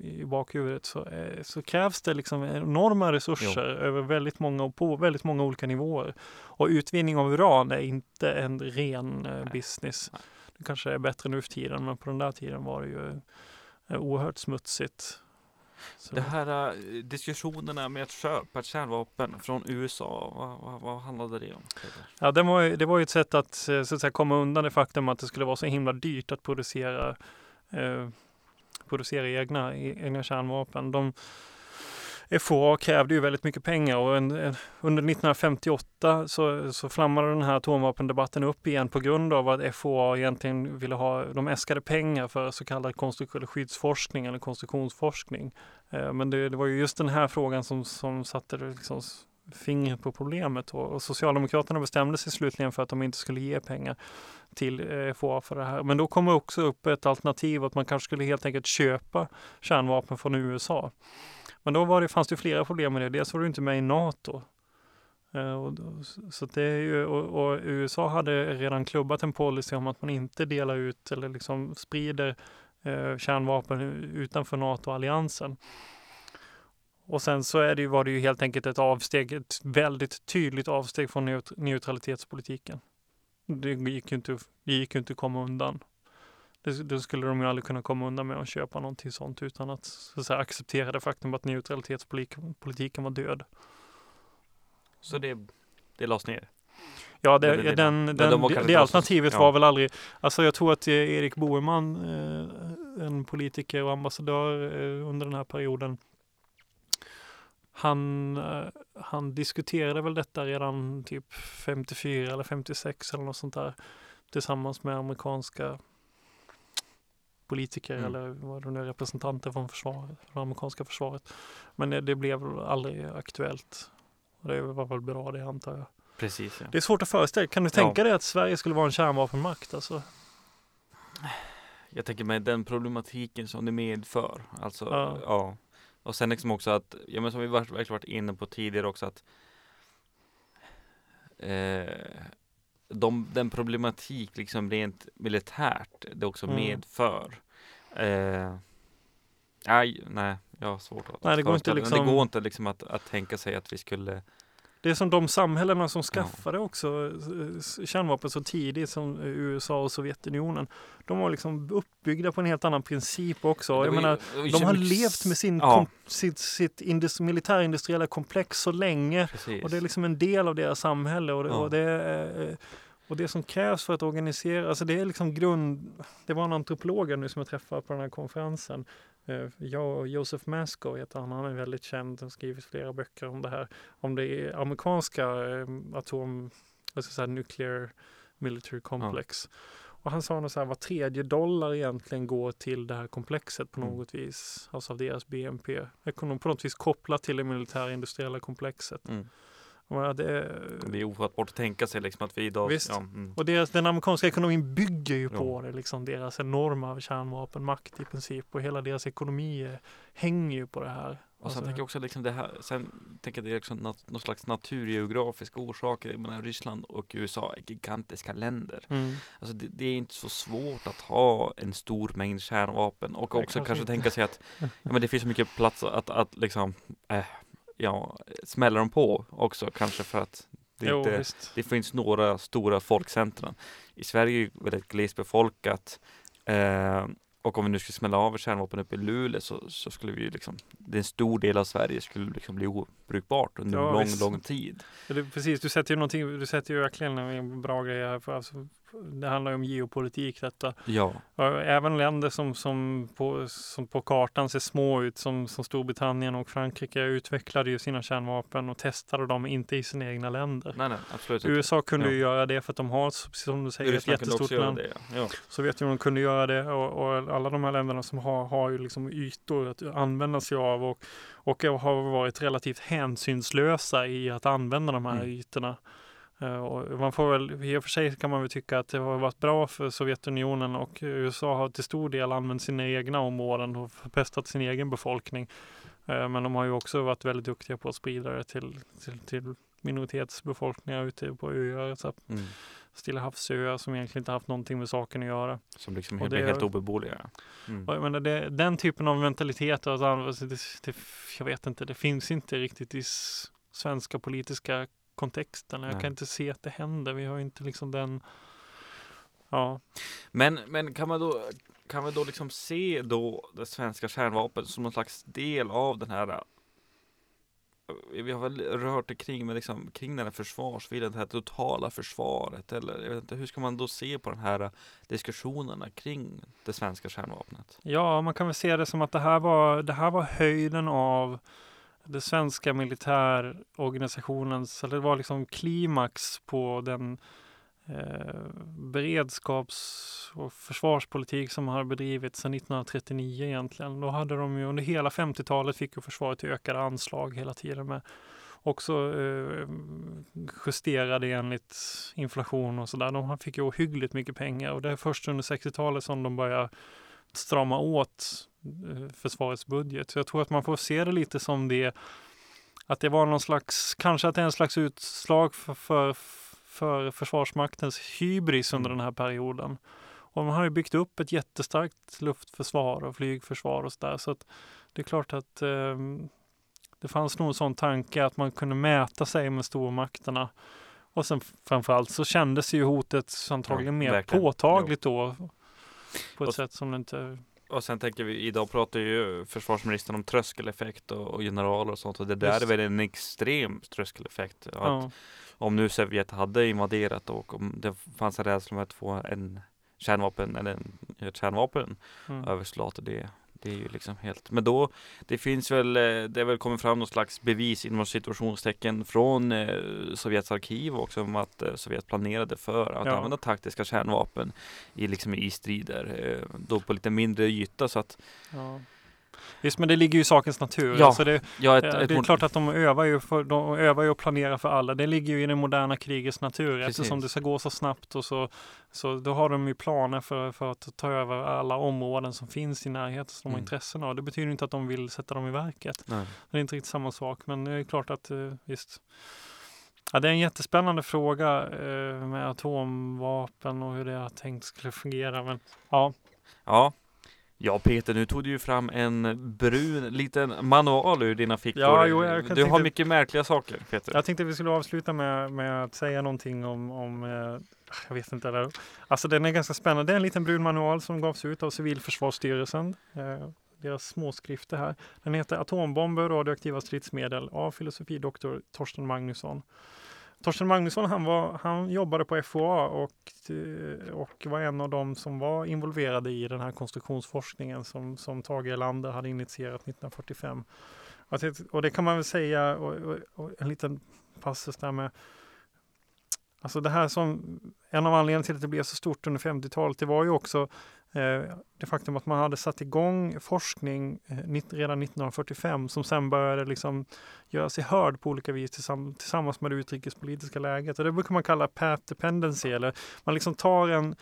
i bakhuvudet, så, eh, så krävs det liksom enorma resurser jo. över väldigt många, på väldigt många olika nivåer. Och utvinning av uran är inte en ren eh, Nej. business. Nej. Det kanske är bättre nu för tiden, men på den där tiden var det ju oerhört smutsigt. Så. Det här uh, diskussionerna med att köpa ett kärnvapen från USA, vad, vad, vad handlade det om? Ja, det var, det var ju ett sätt att, eh, så att säga, komma undan det faktum att det skulle vara så himla dyrt att producera, eh, producera egna, egna kärnvapen. De, FOA krävde ju väldigt mycket pengar och en, en, under 1958 så, så flammade den här atomvapendebatten upp igen på grund av att FOA egentligen ville ha, de äskade pengar för så kallad konstruktionell skyddsforskning eller konstruktionsforskning. Eh, men det, det, var ju just den här frågan som, som satte liksom fingret på problemet och, och Socialdemokraterna bestämde sig slutligen för att de inte skulle ge pengar till eh, FOA för det här. Men då kom också upp ett alternativ att man kanske skulle helt enkelt köpa kärnvapen från USA. Men då var det, fanns det flera problem med det. Dels var du inte med i NATO. Eh, och, så det är ju, och, och, USA hade redan klubbat en policy om att man inte delar ut eller liksom sprider eh, kärnvapen utanför NATO-alliansen. Och sen så är det ju, var det ju helt enkelt ett avsteg, ett väldigt tydligt avsteg från neutralitetspolitiken. Det gick ju inte, det gick ju inte att komma undan. Det, det, skulle de ju aldrig kunna komma undan med att köpa någonting sånt utan att, så att säga, acceptera det faktum att neutralitetspolitiken var död. Så det, det lades ner? Ja, det, det, den, den, de det alternativet ja. var väl aldrig, alltså jag tror att Erik Boheman, eh, en politiker och ambassadör eh, under den här perioden, han, eh, han diskuterade väl detta redan typ 54 eller 56 eller något sånt där tillsammans med amerikanska politiker mm. eller vad det nu är, representanter från försvaret, från det amerikanska försvaret. Men det, det blev aldrig aktuellt. Och det var väl bra det antar jag. Precis. Ja. Det är svårt att föreställa Kan du tänka ja. dig att Sverige skulle vara en kärnvapenmakt? Alltså? Jag tänker mig den problematiken som det medför. Alltså, ja. ja. Och sen liksom också att, ja men som vi verkligen varit inne på tidigare också att eh, de, den problematik liksom rent militärt det också mm. medför. Eh, nej, nej, jag har svårt att nej, det går inte liksom... Det går inte liksom att, att tänka sig att vi skulle det är som de samhällena som skaffade också eh, kärnvapen så tidigt som USA och Sovjetunionen. De var liksom uppbyggda på en helt annan princip också. Jag menar, de har levt med sin, ja. kom, sitt, sitt indus, militärindustriella komplex så länge. Precis. Och det är liksom en del av deras samhälle. Och det, ja. och det, och det som krävs för att organisera, alltså det är liksom grund... Det var en antropolog nu som jag träffade på den här konferensen. Eh, jag och Joseph Masco heter han, han är väldigt känd och skrivit flera böcker om det här. Om det amerikanska eh, atom, jag ska säga nuclear military complex. Ja. Och han sa nog så här, var tredje dollar egentligen går till det här komplexet på mm. något vis. Alltså av deras BNP. Ekonom, på något vis kopplat till det militärindustriella komplexet. Mm. Det, det är ofattbart att tänka sig liksom att vi idag... Visst. Ja, mm. Och deras, den amerikanska ekonomin bygger ju på det, liksom deras enorma kärnvapenmakt i princip. Och hela deras ekonomi hänger ju på det här. Och alltså, sen tänker jag också liksom det här, sen tänker jag det är liksom nat, någon slags naturgeografiska orsaker. Menar, Ryssland och USA är gigantiska länder. Mm. Alltså det, det, är inte så svårt att ha en stor mängd kärnvapen och också kanske, kanske tänka sig att ja, men det finns så mycket plats att, att liksom äh, ja, smäller de på också kanske för att det, jo, inte, det finns några stora folkcentrum. I Sverige är det väldigt glesbefolkat eh, och om vi nu skulle smälla av kärnvapen uppe i Luleå så, så skulle vi liksom, det är en stor del av Sverige skulle liksom bli obrukbart under ja, lång, visst. lång tid. Det, precis, du sätter ju någonting, du sätter ju verkligen en bra grej här. För alltså, det handlar ju om geopolitik detta. Ja. Även länder som, som, på, som på kartan ser små ut som, som Storbritannien och Frankrike utvecklade ju sina kärnvapen och testade dem inte i sina egna länder. Nej, nej, absolut USA inte. kunde ja. ju göra det för att de har, som du säger, ett jättestort land. Det, ja. Sovjetunionen kunde göra det och, och, alla de här länderna som har, har ju liksom ytor att använda sig av och, och har varit relativt hänsynslösa i att använda de här mm. ytorna. Eh, och man får väl, i och för sig kan man väl tycka att det har varit bra för Sovjetunionen och USA har till stor del använt sina egna områden och förpestat sin egen befolkning. Eh, men de har ju också varit väldigt duktiga på att sprida det till, till, till minoritetsbefolkningar ute på öar. Så mm. Stilla havsöar som egentligen inte haft någonting med saken att göra. Som liksom det, blir helt obeboeliga. Mm. Och jag menar, det, den typen av mentalitet, alltså, det, det, jag vet inte, det finns inte riktigt i svenska politiska kontexten. Jag Nej. kan inte se att det händer. Vi har inte liksom den Ja. Men, men kan man då kan vi då liksom se då det svenska kärnvapen som någon slags del av den här Eh, vi har väl rört det kring, men liksom, kring den här försvarsviljan, det här totala försvaret eller jag vet inte, hur ska man då se på den här eh, diskussionerna kring det svenska kärnvapnet? Ja, man kan väl se det som att det här var, det här var höjden av den svenska militärorganisationens, eller det var liksom klimax på den eh, beredskaps och försvarspolitik som har bedrivits sedan 1939 egentligen. Då hade de ju under hela 50-talet fick ju försvaret ökade anslag hela tiden med också eh, justerade enligt inflation och sådär. De fick ju ohyggligt mycket pengar och det är först under 60-talet som de börjar strama åt eh, försvarets budget. Så jag tror att man får se det lite som det att det var någon slags, kanske att det är en slags utslag för, för, för Försvarsmaktens hybris under mm. den här perioden. Och man har ju byggt upp ett jättestarkt luftförsvar och flygförsvar och sådär. Så att det är klart att eh, det fanns nog en sån tanke att man kunde mäta sig med stormakterna. Och sen framförallt så kändes ju hotet antagligen ja, mer verkligen. påtagligt då. På ett och, sätt som det inte och sen tänker vi, idag pratar ju försvarsministern om tröskeleffekt och, och generaler och sånt och det där Just. är väl en extrem tröskeleffekt. Ja. Om nu Sovjet hade invaderat och om det fanns en rädsla med att få en kärnvapen eller en, ett kärnvapen mm. överslag det, det är ju liksom helt, men då Det finns väl, eh, det är väl kommit fram någon slags bevis inom situationstecken från eh, Sovjets arkiv också om att eh, Sovjet planerade för att ja. använda taktiska kärnvapen i liksom i strider, eh, då på lite mindre yta så att ja. Visst, men det ligger ju i sakens natur. Ja, alltså det, ja, ett, det är ett, klart att de övar, ju för, de övar ju och planerar för alla. Det ligger ju i det moderna krigets natur Precis. eftersom det ska gå så snabbt och så, så då har de ju planer för, för att ta över alla områden som finns i närheten som de har mm. intressen av. Det betyder inte att de vill sätta dem i verket. Nej. Det är inte riktigt samma sak, men det är klart att eh, visst. Ja, det är en jättespännande fråga eh, med atomvapen och hur det har tänkt skulle fungera. Men ja, Ja, Ja Peter, nu tog du ju fram en brun liten manual ur dina fickor. Ja, jo, du tänkte, har mycket märkliga saker Peter. Jag tänkte vi skulle avsluta med, med att säga någonting om, om eh, jag vet inte, eller, alltså den är ganska spännande. Det är en liten brun manual som gavs ut av Civilförsvarsstyrelsen. Eh, deras småskrifter här. Den heter Atombomber och radioaktiva stridsmedel av filosofidoktor Torsten Magnusson. Torsten Magnusson han, var, han jobbade på FOA och, eh, och var en av dem som var involverade i den här konstruktionsforskningen som, som Tage Erlander hade initierat 1945. Och det kan man väl säga, och, och, och en liten passus där med Alltså det här som, en av anledningarna till att det blev så stort under 50-talet, det var ju också Eh, det faktum att man hade satt igång forskning eh, redan 1945 som sen började liksom göra sig hörd på olika vis tillsammans med det utrikespolitiska läget. Och det brukar man kalla path dependency, eller man liksom tar en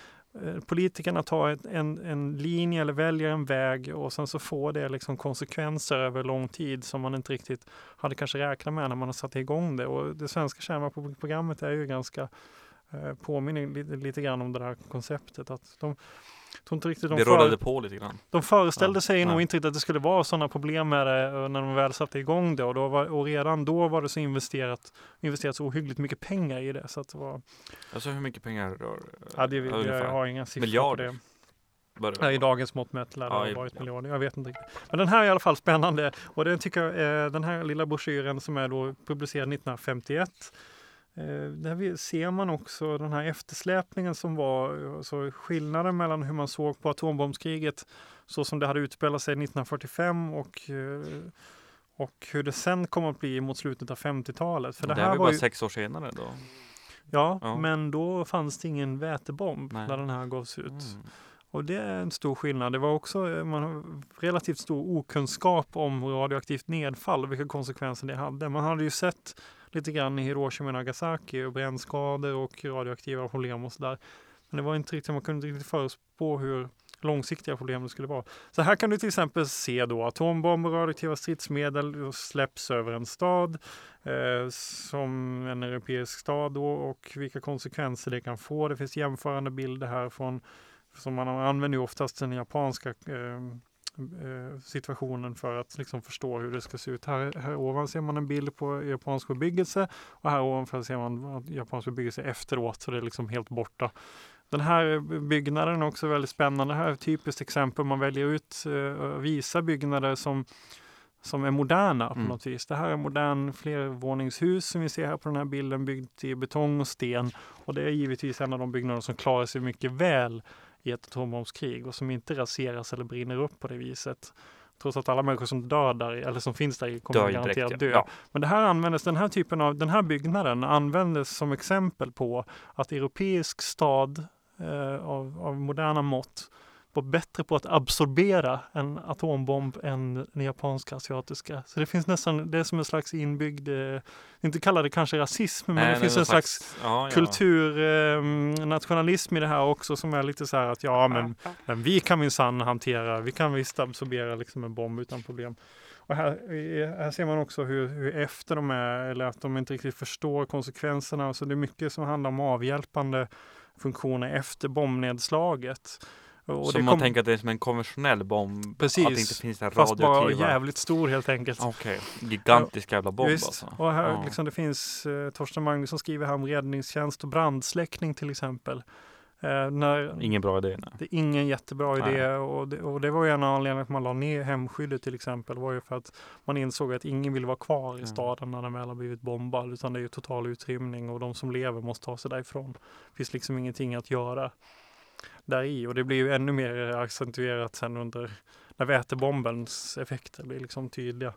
eh, Politikerna tar en, en linje eller väljer en väg och sen så får det liksom konsekvenser över lång tid som man inte riktigt hade kanske räknat med när man har satt igång det. Och det svenska kärnvapenprogrammet är ju ganska påminner lite, lite grann om det här konceptet. att de tror inte riktigt de det rullade på lite grann. De föreställde ja, sig nog inte riktigt att det skulle vara sådana problem med det eh, när de väl satte igång det och, då var, och redan då var det så investerat, investerat så ohyggligt mycket pengar i det. Så att det var... Alltså hur mycket pengar rör ja, det, jag, jag har inga siffror Miljarder. på det. I dagens mått mätt lär det ha varit ja. miljarder. Jag vet inte riktigt. Men den här är i alla fall spännande och den tycker jag, eh, den här lilla broschyren som är då publicerad 1951 Eh, där ser man också den här eftersläpningen som var, alltså skillnaden mellan hur man såg på atombombskriget så som det hade utspelat sig 1945 och eh, och hur det sen kom att bli mot slutet av 50-talet. För det, det här var bara ju... sex år senare då? Ja, ja, men då fanns det ingen vätebomb Nej. när den här gavs ut. Mm. Och det är en stor skillnad. Det var också eh, man relativt stor okunskap om radioaktivt nedfall och vilka konsekvenser det hade. Man hade ju sett lite grann i Hiroshima och Nagasaki och brännskador och radioaktiva problem och sådär. Men det var inte riktigt, man kunde inte riktigt förutspå hur långsiktiga problem det skulle vara. Så här kan du till exempel se då atombomber och radioaktiva stridsmedel släpps över en stad eh, som en europeisk stad då och vilka konsekvenser det kan få. Det finns jämförande bilder här från som man använder ju oftast den japanska eh, Eh, situationen för att liksom förstå hur det ska se ut. Här, här ovan ser man en bild på japansk bebyggelse och här ovanför ser man japansk bebyggelse efteråt så det är liksom helt borta. Den här byggnaden är också väldigt spännande. Det här är ett typiskt exempel. Man väljer ut och uh, visar byggnader som som är moderna på mm. något vis. Det här är modern flervåningshus som vi ser här på den här bilden byggt i betong och sten. Och det är givetvis en av de byggnader som klarar sig mycket väl i ett atombombskrig och som inte raseras eller brinner upp på det viset. Trots att alla människor som dör där, eller som finns där kommer Dör garanterat direkt, dö. ja. Men det här användes, den här typen av, den här byggnaden användes som exempel på att europeisk stad eh, av, av moderna mått var bättre på att absorbera en atombomb än den japanska asiatiska. Så det finns nästan, det är som en slags inbyggd, eh, inte kalla det kanske rasism, men Nej, det finns en slags ja, ja. kulturnationalism i det här också som är lite så här att ja men, men vi kan minsann hantera, vi kan visst absorbera liksom en bomb utan problem. Och här, här ser man också hur, hur efter de är eller att de inte riktigt förstår konsekvenserna. Så det är mycket som handlar om avhjälpande funktioner efter bombnedslaget. Och Så man kom- tänker att det är som en konventionell bomb? Precis. Att det inte finns den Fast bara jävligt stor helt enkelt. Okej, gigantisk jävla bomb Visst. alltså. Och här, Ja. liksom, det finns eh, Torsten Magnusson skriver här om räddningstjänst och brandsläckning till exempel. Eh, när, Ingen bra idé. Nej. Det är ingen jättebra Nej. idé och det, och det var ju en av anledningarna att man la ner hemskyddet till exempel. var ju för att man insåg att ingen vill vara kvar i Mm. staden när den väl har blivit bombad. Utan det är ju total utrymning och de som lever måste ta sig därifrån. Det finns liksom ingenting att göra där i och det blir ju ännu mer accentuerat sen under när vätebombens effekter blir liksom tydliga.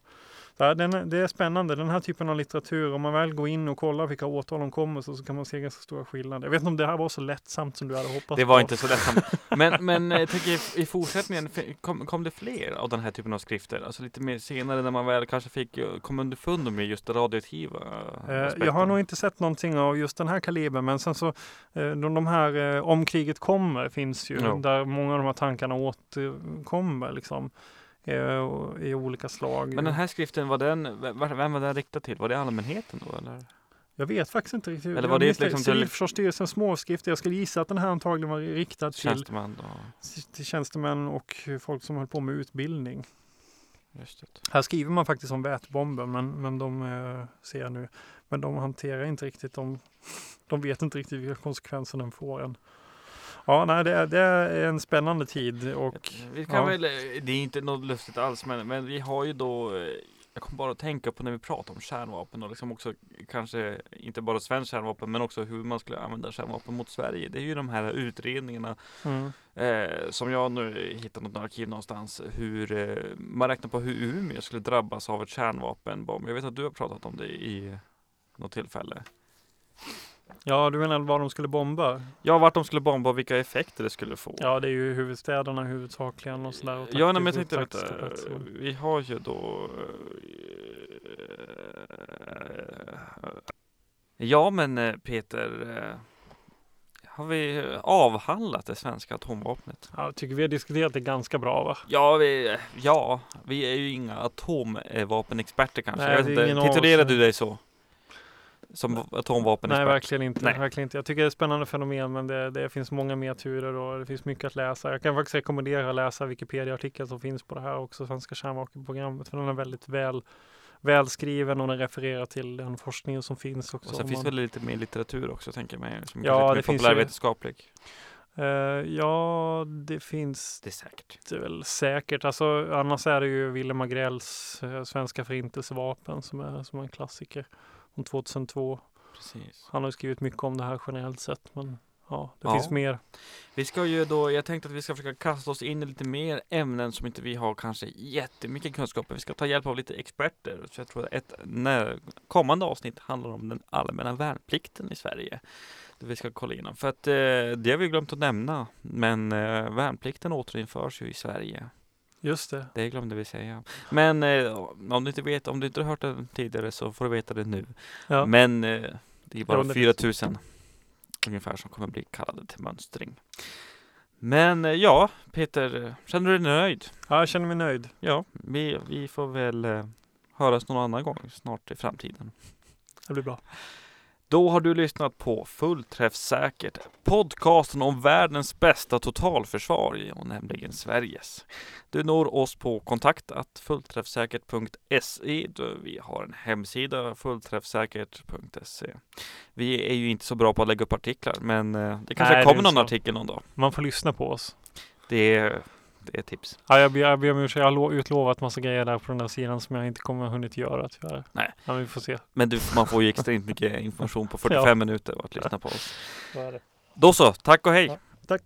Så här, den, det är spännande, den här typen av litteratur, om man väl går in och kollar vilka årtal de kommer så, så kan man se ganska stora skillnader. Jag vet inte om det här var så lättsamt som du hade hoppats Det var på. inte så lättsamt. Men, men eh, jag tänker i- fortsättningen, kom, kom det fler av den här typen av skrifter? Alltså lite mer senare när man väl kanske fick eh, komma underfund med just radioaktiva Eh, aspekten? Jag har nog inte sett någonting av just den här kalibern men sen så eh, de, de här eh, Om kriget kommer finns ju Ja. där många av de här tankarna återkommer liksom eh, i olika slag. Men den här skriften, var den, vem, var den riktad till? Var det allmänheten då eller? Jag vet faktiskt inte riktigt. Eller var det liksom Civilförsvarsstyrelsens småskrifter. Jag skulle gissa att den här antagligen var riktad till, Tjänsteman då? till tjänstemän och folk som höll på med utbildning. Här skriver man faktiskt om vätbomben men, men de eh, ser jag nu. Men de hanterar inte riktigt de, de vet inte riktigt vilka konsekvenser den får än. Ja, nej, det är, det är en spännande tid och Vi kan ja. väl, det är inte något lustigt alls, men, men vi har ju då eh, jag kommer bara att tänka på när vi pratar om kärnvapen och liksom också kanske inte bara svenskt kärnvapen men också hur man skulle använda kärnvapen mot Sverige. Det är ju de här utredningarna mm, eh, som jag nu hittat något arkiv någonstans. Hur eh, man räknar på hur Umeå skulle drabbas av ett kärnvapenbomb. Jag vet att du har pratat om det i något tillfälle. Ja, du menar vad de skulle bomba? Ja, vart de skulle bomba och vilka effekter det skulle få. Ja, det är ju huvudstäderna huvudsakligen och sådär. och Ja, nej, men jag tänkte vi har ju då eh, Ja men eh, Peter eh, Har vi avhandlat det svenska atomvapnet? Ja, jag tycker vi har diskuterat det ganska bra va? Ja, vi, ja, vi är ju inga atomvapenexperter kanske. Nej, jag vet inte, titulerar du dig så? Som atomvapenexpert? Nej, verkligen inte. Nej. verkligen inte. Jag tycker det är ett spännande fenomen men det, det finns många mer turer och det finns mycket att läsa. Jag kan faktiskt rekommendera att läsa Wikipedia-artikeln som finns på det här också, Svenska kärnvapenprogrammet. För den är väldigt väl välskriven och den refererar till den forskningen som finns också. Och sen finns man- väl lite mer litteratur också tänker jag mig. Som Ja, är det lite mer populärvetenskaplig. Eh, ja, det finns Det är säkert. det väl säkert. Alltså, annars är det ju Willem Agrells eh, Svenska förintelsevapen som är, som är en klassiker. Från 2002. Precis. Han har skrivit mycket om det här generellt sett. Men ja, det Ja. finns mer. Vi ska ju då, jag tänkte att vi ska försöka kasta oss in i lite mer ämnen som inte vi har kanske jättemycket kunskap om. Vi ska ta hjälp av lite experter. Så jag tror att ett när, kommande avsnitt handlar om den allmänna värnplikten i Sverige. Det vi ska kolla igenom. För att eh, det har vi glömt att nämna. Men eh, värnplikten återinförs ju i Sverige. Just det. Det glömde vi säga. Men eh, om du inte vet, om du inte har hört det tidigare så får du veta det nu. Ja. Men eh, det är bara Ja, det 4000 ungefär som kommer bli kallade till mönstring. Men eh, ja, Peter, känner du dig nöjd? ja, jag känner mig nöjd. Ja, vi, vi får väl eh, höras någon annan gång snart i framtiden. Det blir bra. Då har du lyssnat på Fullträffsäkert, podcasten om världens bästa totalförsvar, och nämligen Sveriges. Du når oss på kontakt fullträffsäkert.se. Vi har en hemsida, fullträffsäkert.se. Vi är ju inte så bra på att lägga upp artiklar, men eh, det kanske Nej, kommer någon så. artikel någon dag. Man får lyssna på oss. Det är, det är tips. Ja, jag ber, jag ber om ursäkt. Jag har lo- utlovat massa grejer där på den där sidan som jag inte kommer hunnit göra tyvärr. Nej. Ja, vi får se. Men du, man får ju extremt mycket information på 45 minuter att lyssna på oss. Då så, tack och hej! Ja. Tack.